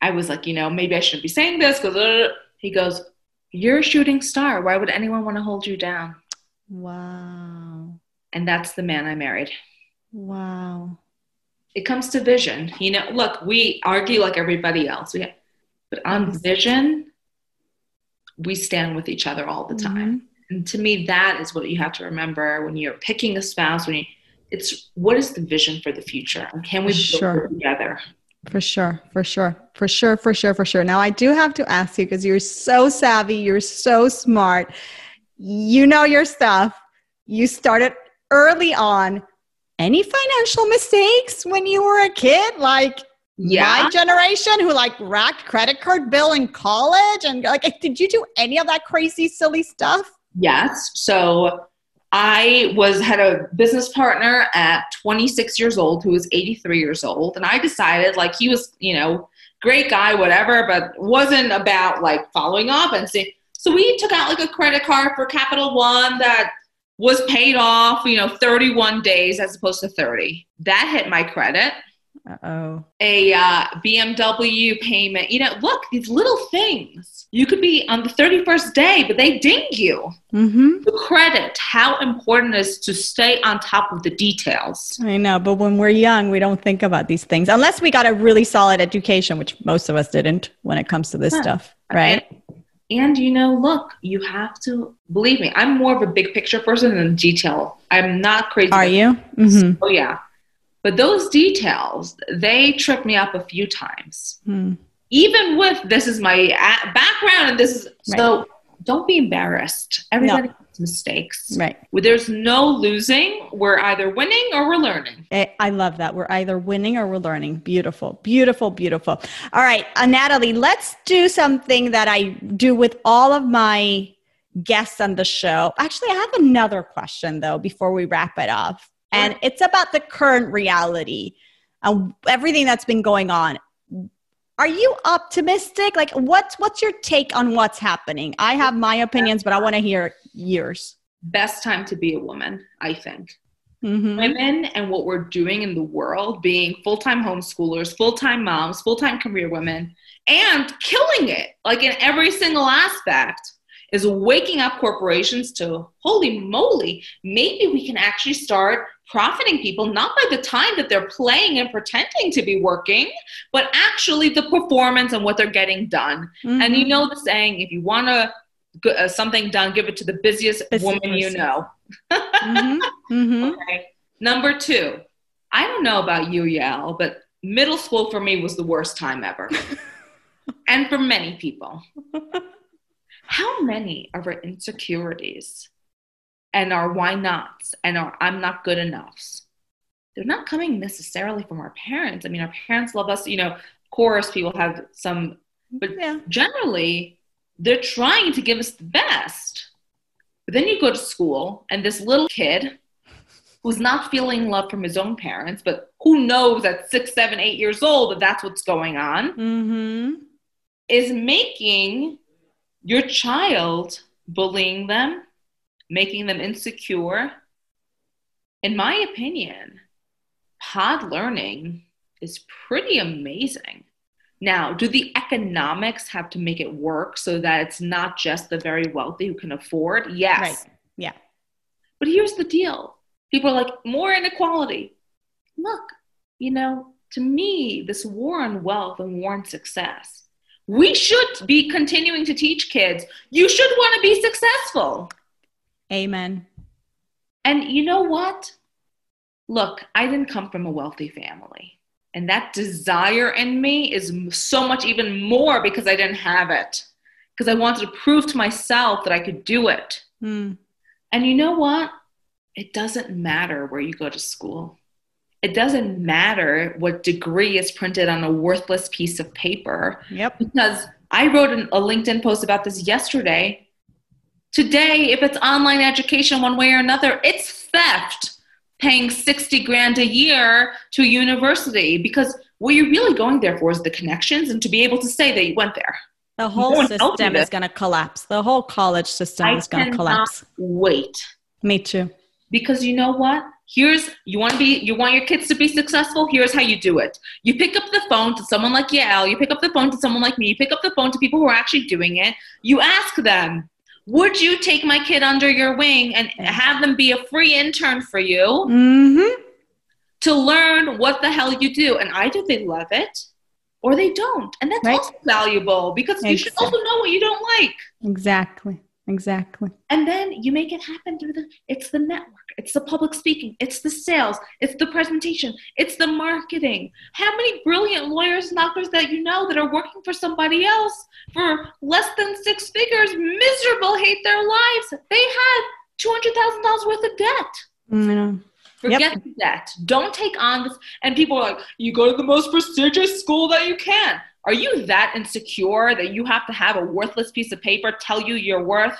I was like, you know, maybe I shouldn't be saying this because he goes, You're a shooting star. Why would anyone want to hold you down? Wow. And that's the man I married. Wow. It comes to vision. You know, look, we argue like everybody else. We have, but on vision, we stand with each other all the Mm-hmm. time. And to me, that is what you have to remember when you're picking a spouse, when you it's what is the vision for the future? And can we build Sure. together? For sure, for sure, for sure, for sure, for sure. Now, I do have to ask you because you're so savvy, you're so smart, you know your stuff. You started early on. Any financial mistakes when you were a kid? Like Yeah. my generation who like racked credit card bill in college and like, did you do any of that crazy, silly stuff? Yes. So I was had a business partner at 26 years old who was 83 years old, and I decided like he was, you know, great guy, whatever, but wasn't about like following up and see. So we took out like a credit card for Capital One that was paid off, you know, 31 days as opposed to 30. That hit my credit. Uh oh. A uh, BMW payment. You know, look, these little things. You could be on the 31st day, but they ding you Mm-hmm. the credit, how important it is to stay on top of the details. I know, but when we're young, we don't think about these things unless we got a really solid education, which most of us didn't when it comes to this Huh. stuff, right? And you know, look, you have to believe me. I'm more of a big picture person than detail. I'm not crazy. Are you? Mm-hmm. Oh yeah. But those details, they trip me up a few times. Hmm. Even with this is my background and this is so don't be embarrassed. Everybody makes mistakes. Right. There's no losing. We're either winning or we're learning. I I love that. We're either winning or we're learning. Beautiful, beautiful, beautiful. All right, uh, Natalie, let's do something that I do with all of my guests on the show. Actually, I have another question though before we wrap it up. And it's about the current reality and everything that's been going on. Are you optimistic? Like what's what's your take on what's happening? I have my opinions, but I want to hear yours. Best time to be a woman, I think. Mhm. women and what we're doing in the world, being full time homeschoolers, full time moms, full time career women, and killing it, like in every single aspect, is waking up corporations to holy moly, maybe we can actually start profiting people not by the time that they're playing and pretending to be working, but actually the performance and what they're getting done. And you Mhm. know the saying, if you want to uh, something done, give it to the busiest Busy woman you person. know. Mhm. Mhm. Okay. Number two, I don't know about you, Yael, but middle school for me was the worst time ever. and for many people. How many of our insecurities and our why nots and our I'm not good enoughs, they're not coming necessarily from our parents. I mean, our parents love us, you know, of course, people have some, but Yeah. generally, they're trying to give us the best. But then you go to school, and this little kid who's not feeling love from his own parents, but who knows at six, seven, eight years old that that's what's going on, Mhm. is making your child bullying them, making them insecure. In my opinion, pod learning is pretty amazing. Now, do the economics have to make it work so that it's not just the very wealthy who can afford? Yes. Right. Yeah. But here's the deal people are like, more inequality. Look, you know, to me, this war on wealth and war on success, we should be continuing to teach kids you should want to be successful. Amen. And you know what? Look, I didn't come from a wealthy family. And that desire in me is so much even more because I didn't have it. Because I wanted to prove to myself that I could do it. Mm. And you know what? It doesn't matter where you go to school. It doesn't matter what degree is printed on a worthless piece of paper Yep. because I wrote an, a LinkedIn post about this yesterday. Today, if it's online education one way or another, it's theft paying 60 grand a year to a university because what you're really going there for is the connections and to be able to say that you went there. The whole told system is going to collapse. The whole college system I is going to collapse. wait. Me too. because you know what here's you want to be you want your kids to be successful here's how you do it you pick up the phone to someone like Yael you pick up the phone to someone like me you pick up the phone to people who are actually doing it you ask them would you take my kid under your wing and have them be a free intern for you Mm-hmm. to learn what the hell you do and either they love it or they don't and that's Right. also valuable because you should also know what you don't like Exactly. Exactly. And then you make it happen through the it's the network, it's the public speaking, it's the sales, it's the presentation, it's the marketing. How many brilliant lawyers and doctors that you know that are working for somebody else for less than six figures, miserable, hate their lives. They had two hundred thousand dollars worth of debt. Mm, know. Forget the debt. Don't take on this. And people are like, you go to the most prestigious school that you can. Are you that insecure that you have to have a worthless piece of paper tell you your worth?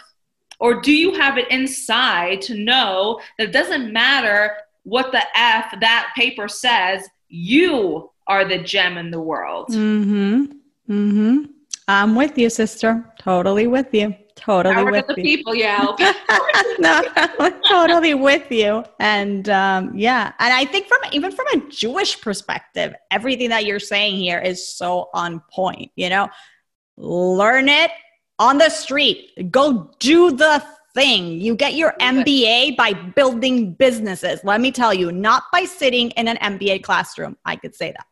Or do you have it inside to know that it doesn't matter what the F that paper says, you are the gem in the world? Mm-hmm. Mm-hmm. I'm with you, sister. Totally with you. Totally Power to with the you. people, yeah. no, totally with you. And um, yeah, and I think from even from a Jewish perspective, everything that you're saying here is so on point. You know, learn it on the street. Go do the thing. You get your MBA by building businesses. Let me tell you, not by sitting in an MBA classroom. I could say that.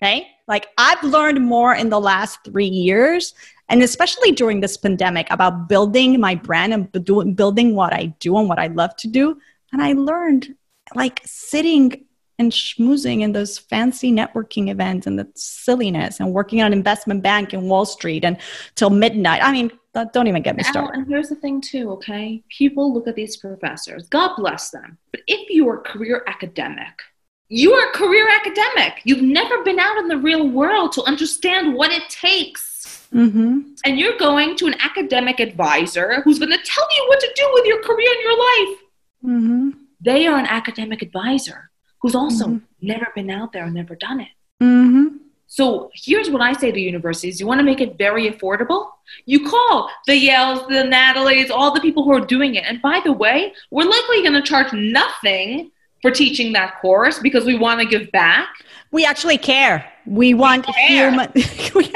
Okay. Like I've learned more in the last three years and especially during this pandemic about building my brand and building what I do and what I love to do. And I learned like sitting and schmoozing in those fancy networking events and the silliness and working at an investment bank in Wall Street and till midnight. I mean, don't even get me started. and here's the thing, too, okay? People look at these professors, God bless them. But if you are a career academic, you are a career academic. You've never been out in the real world to understand what it takes. Mm-hmm. And you're going to an academic advisor who's going to tell you what to do with your career and your life. Mm-hmm. They are an academic advisor who's also Mhm. never been out there and never done it. Mm-hmm. So here's what I say to universities. You want to make it very affordable? You call the Yales, the Natalie's, all the people who are doing it. And by the way, we're likely going to charge nothing for teaching that course because we want to give back. We actually care. We want care. human. we,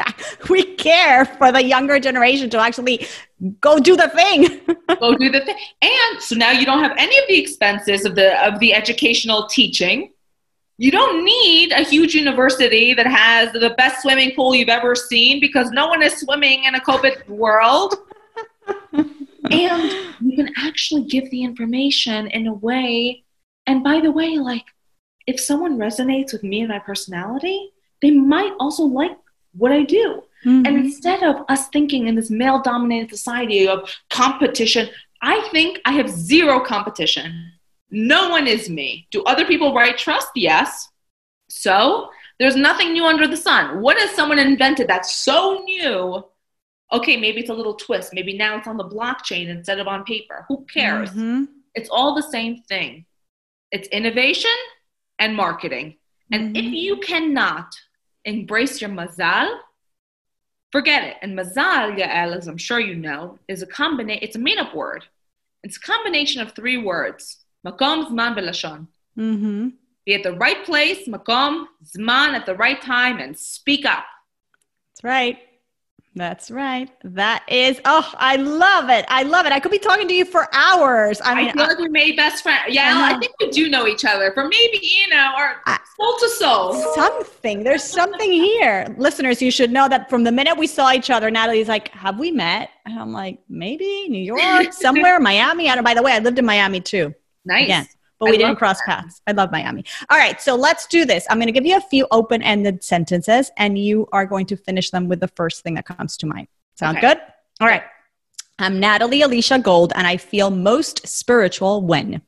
we care for the younger generation to actually go do the thing. Go do the thing. And so now you don't have any of the expenses of the of the educational teaching. You don't need a huge university that has the best swimming pool you've ever seen because no one is swimming in a COVID world. and you can actually give the information in a way. And by the way, like if someone resonates with me and my personality, they might also like what I do. And instead of us thinking in this male dominated society of competition, I think I have zero competition. No one is me. Do other people write trust? Yes. So there's nothing new under the sun. What has someone invented that's so new? Okay, maybe it's a little twist. Maybe now it's on the blockchain instead of on paper. Who cares? Mhm. It's all the same thing. It's innovation and marketing. And if Mhm. you cannot embrace your mazal, forget it. And mazal, Yael, as I'm sure you know, is a combination, it's a made-up word. It's a combination of three words. Makom, zman, velashon. Mhm. Be at the right place, makom, zman, at the right time, and speak up. That's right. That's right. That is. Oh, I love it. I love it. I could be talking to you for hours. I mean, I, feel like we made best friends. Yeah, I I, think we do know each other for maybe, you know, our I- soul to soul. something. There's something here. Listeners, you should know that from the minute we saw each other, Natalie's like, Have we met? And I'm like, Maybe New York, somewhere, Miami. I don't, by the way, I lived in Miami too, Nice. Again. But we didn't cross paths. I love Miami. All right, so let's do this. I'm going to give you a few open ended sentences, and you are going to finish them with the first thing that comes to mind. Sound Okay. good? All right. I'm Natalie Alicia Gold, and I feel most spiritual when.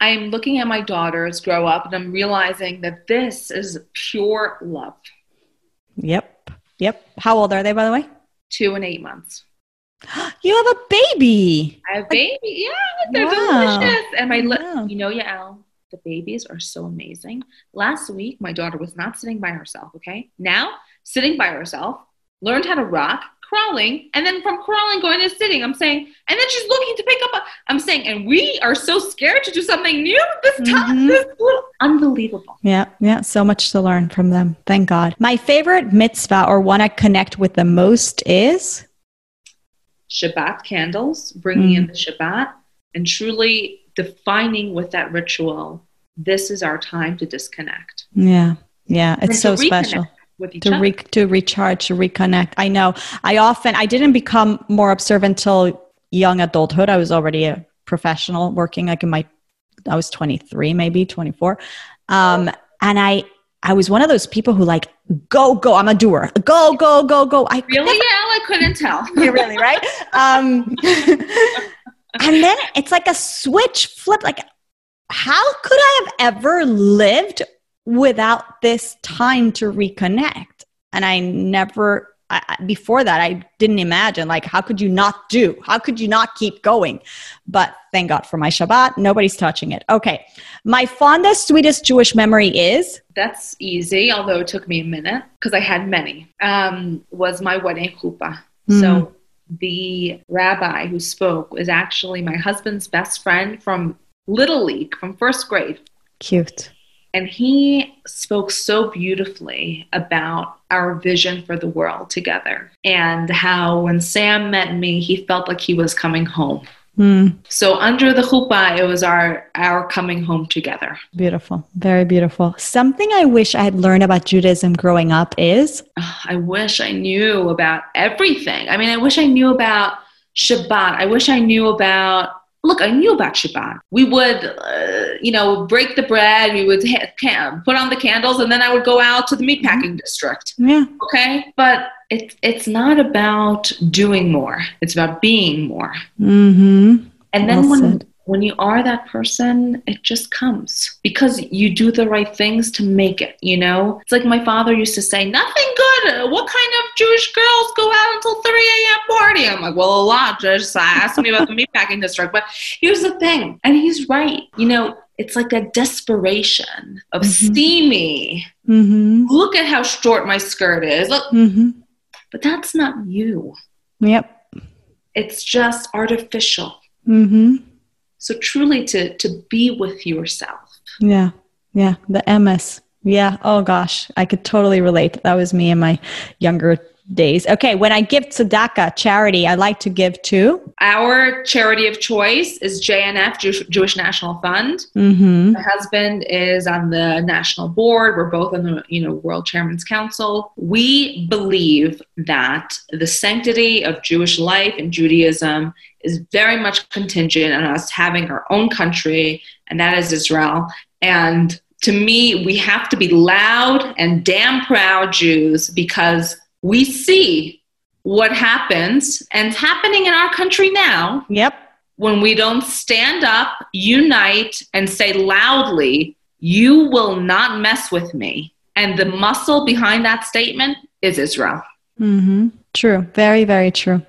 I'm looking at my daughters grow up and I'm realizing that this is pure love. Yep. Yep. How old are they, by the way? Two and eight months. You have a baby. I have a baby. Yeah, they're Wow. delicious. And my, li- Wow. you know, Yael, the babies are so amazing. Last week, my daughter was not sitting by herself. Okay. Now, sitting by herself, learned how to rock, crawling, and then from crawling going to sitting. I'm saying, and then she's looking to pick up. A, I'm saying, and we are so scared to do something new. This time, Mhm. this little, unbelievable. Yeah, yeah, so much to learn from them. Thank God. My favorite mitzvah or one I connect with the most is Shabbat candles, bringing Mm. in the Shabbat, and truly defining with that ritual. This is our time to disconnect. yeah, yeah, it's so special with each to other. re- to recharge, to reconnect. I know. I often I didn't become more observant until young adulthood. I was already a professional working like in my I was 23, maybe 24. Um, and I I was one of those people who like go go. I'm a doer. Go go go go. I really? Yeah, I couldn't tell. you really, right? Um, and then it's like a switch flip. Like, how could I have ever lived without this time to reconnect? And I never, I, before that, I didn't imagine, like, how could you not do? How could you not keep going? But thank God for my Shabbat. Nobody's touching it. Okay. My fondest, sweetest Jewish memory is That's easy, although it took me a minute because I had many. Um, was my wedding chuppah. Mm. So the rabbi who spoke was actually my husband's best friend from Little League, from first grade. cute. And he spoke so beautifully about our vision for the world together and how when Sam met me, he felt like he was coming home. Mm, So under the chuppah, it was our our coming home together. beautiful. Very beautiful. Something I wish I had learned about Judaism growing up is Ugh, I wish I knew about everything. I mean, I wish I knew about Shabbat. I wish I knew about. Look, I knew about Shabbat. We would, uh, you know, break the bread. We would ha- put on the candles, and then I would go out to the meatpacking district. yeah. Okay, but it's it's not about doing more. It's about being more. Mm-hmm. And then Well when said. When you are that person, it just comes because you do the right things to make it. You know, it's like my father used to say, "Nothing good. What kind of Jewish girls go out until 3 a.m. party?" I'm like, "Well, a lot." Just ask me about the meatpacking district. But here's the thing, and he's right. You know, it's like a desperation of Mhm. see me. Mm-hmm. Look at how short my skirt is. Look, Mm-hmm. but that's not you. Yep. It's just artificial. Mm-hmm. So truly to to be with yourself. Yeah. Yeah. The MS. Yeah. Oh gosh. I could totally relate. That was me in my younger days. Okay. When I give tzedakah charity, I like to give to. Our charity of choice is JNF Jewish, Jewish National Fund. Mm-hmm. My husband is on the national board. We're both on the you know World Chairman's Council. We believe that the sanctity of Jewish life and Judaism is very much contingent on us having our own country, and that is Israel. And to me, we have to be loud and damn proud Jews because we see what happens and it's happening in our country now Yep. when we don't stand up, unite, and say loudly, You will not mess with me. And the muscle behind that statement is Israel. Mm-hmm. True. Very, very true.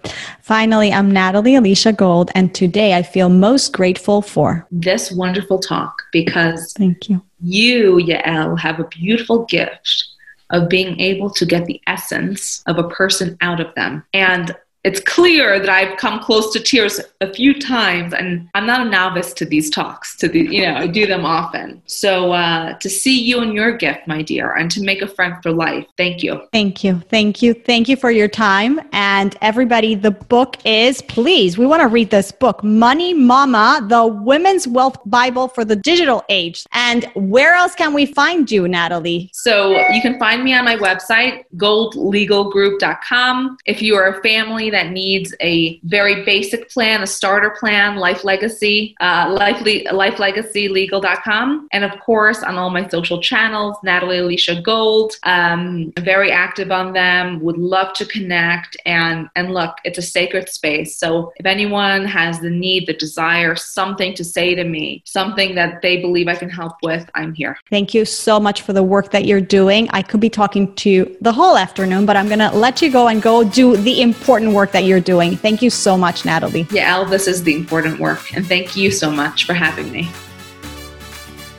Finally, I'm Natalie Alicia Gold, and today I feel most grateful for. This wonderful talk because Thank you. you, Yael, have a beautiful gift of being able to get the essence of a person out of them. And it's clear that I've come close to tears a few times, and I'm not a novice to these talks. To the, you know, I do them often. So uh, to see you and your gift, my dear, and to make a friend for life. Thank you. Thank you. Thank you. Thank you for your time. And everybody, the book is, please, we want to read this book, Money Mama, the Women's Wealth Bible for the Digital Age. And where else can we find you, Natalie? So you can find me on my website, goldlegalgroup.com. If you are a family that needs a very basic plan, a starter plan, Life Legacy, uh, life, le- lifelegacylegal.com. And of course, on all my social channels, Natalie Alicia Gold. Um, very active on them. Would love to connect. And and look, it's a sacred space. So if anyone has the need, the desire, something to say to me, something that they believe I can help with, I'm here. Thank you so much for the work that you're doing. I could be talking to you the whole afternoon, but I'm going to let you go and go do the important work that you're doing. Thank you so much, Natalie. Yael, this is the important work. And thank you so much for having me.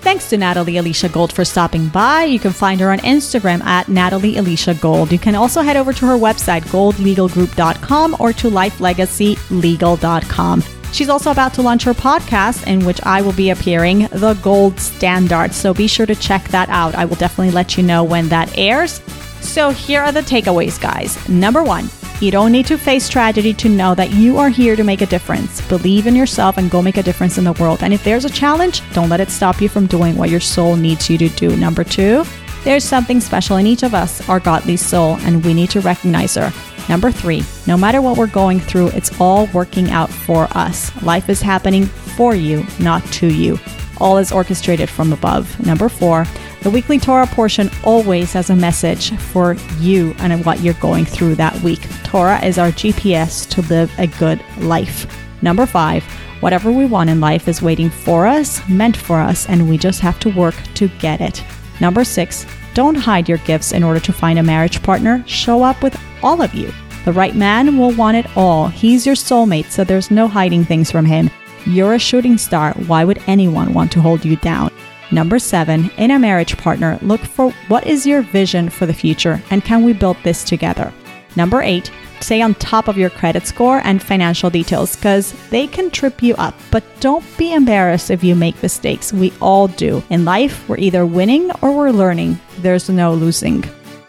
Thanks to Natalie Alicia Gold for stopping by. You can find her on Instagram at Natalie Alicia Gold. You can also head over to her website, goldlegalgroup.com, or to lifelegacylegal.com. She's also about to launch her podcast, in which I will be appearing, The Gold Standard. So be sure to check that out. I will definitely let you know when that airs. So here are the takeaways, guys. Number one, you don't need to face tragedy to know that you are here to make a difference. Believe in yourself and go make a difference in the world. And if there's a challenge, don't let it stop you from doing what your soul needs you to do. Number two, there's something special in each of us, our godly soul, and we need to recognize her. Number three, no matter what we're going through, it's all working out for us. Life is happening for you, not to you. All is orchestrated from above. Number four, the weekly Torah portion always has a message for you and what you're going through that week. Torah is our GPS to live a good life. Number five, whatever we want in life is waiting for us, meant for us, and we just have to work to get it. Number six, don't hide your gifts in order to find a marriage partner. Show up with all of you. The right man will want it all. He's your soulmate, so there's no hiding things from him. You're a shooting star. Why would anyone want to hold you down? Number seven, in a marriage partner, look for what is your vision for the future and can we build this together? Number eight, stay on top of your credit score and financial details because they can trip you up. But don't be embarrassed if you make mistakes. We all do. In life, we're either winning or we're learning. There's no losing.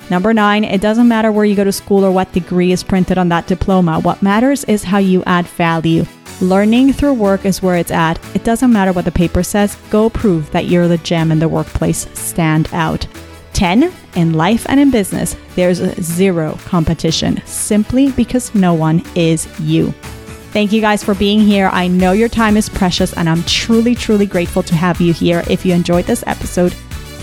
Number nine, it doesn't matter where you go to school or what degree is printed on that diploma. What matters is how you add value. Learning through work is where it's at. It doesn't matter what the paper says, go prove that you're the gem in the workplace. Stand out. 10. In life and in business, there's zero competition simply because no one is you. Thank you guys for being here. I know your time is precious and I'm truly, truly grateful to have you here. If you enjoyed this episode,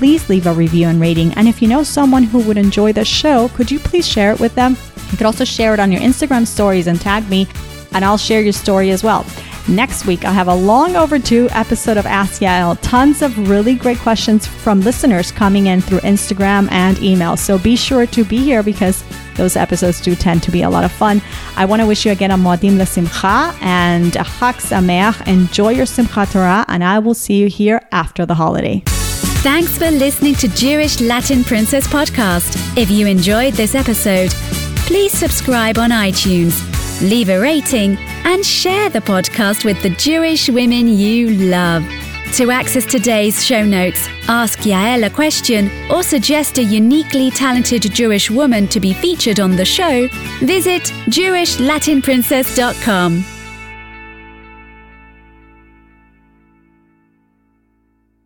please leave a review and rating. And if you know someone who would enjoy the show, could you please share it with them? You could also share it on your Instagram stories and tag me, and I'll share your story as well. Next week, I have a long overdue episode of Ask Yael. Tons of really great questions from listeners coming in through Instagram and email. So be sure to be here because those episodes do tend to be a lot of fun. I want to wish you again a Moadim LeSimcha and a Chag Sameach. Enjoy your Simchat Torah, and I will see you here after the holiday. Thanks for listening to Jewish Latin Princess Podcast. If you enjoyed this episode, please subscribe on iTunes, leave a rating, and share the podcast with the Jewish women you love. To access today's show notes, ask Yael a question, or suggest a uniquely talented Jewish woman to be featured on the show, visit JewishLatinPrincess.com.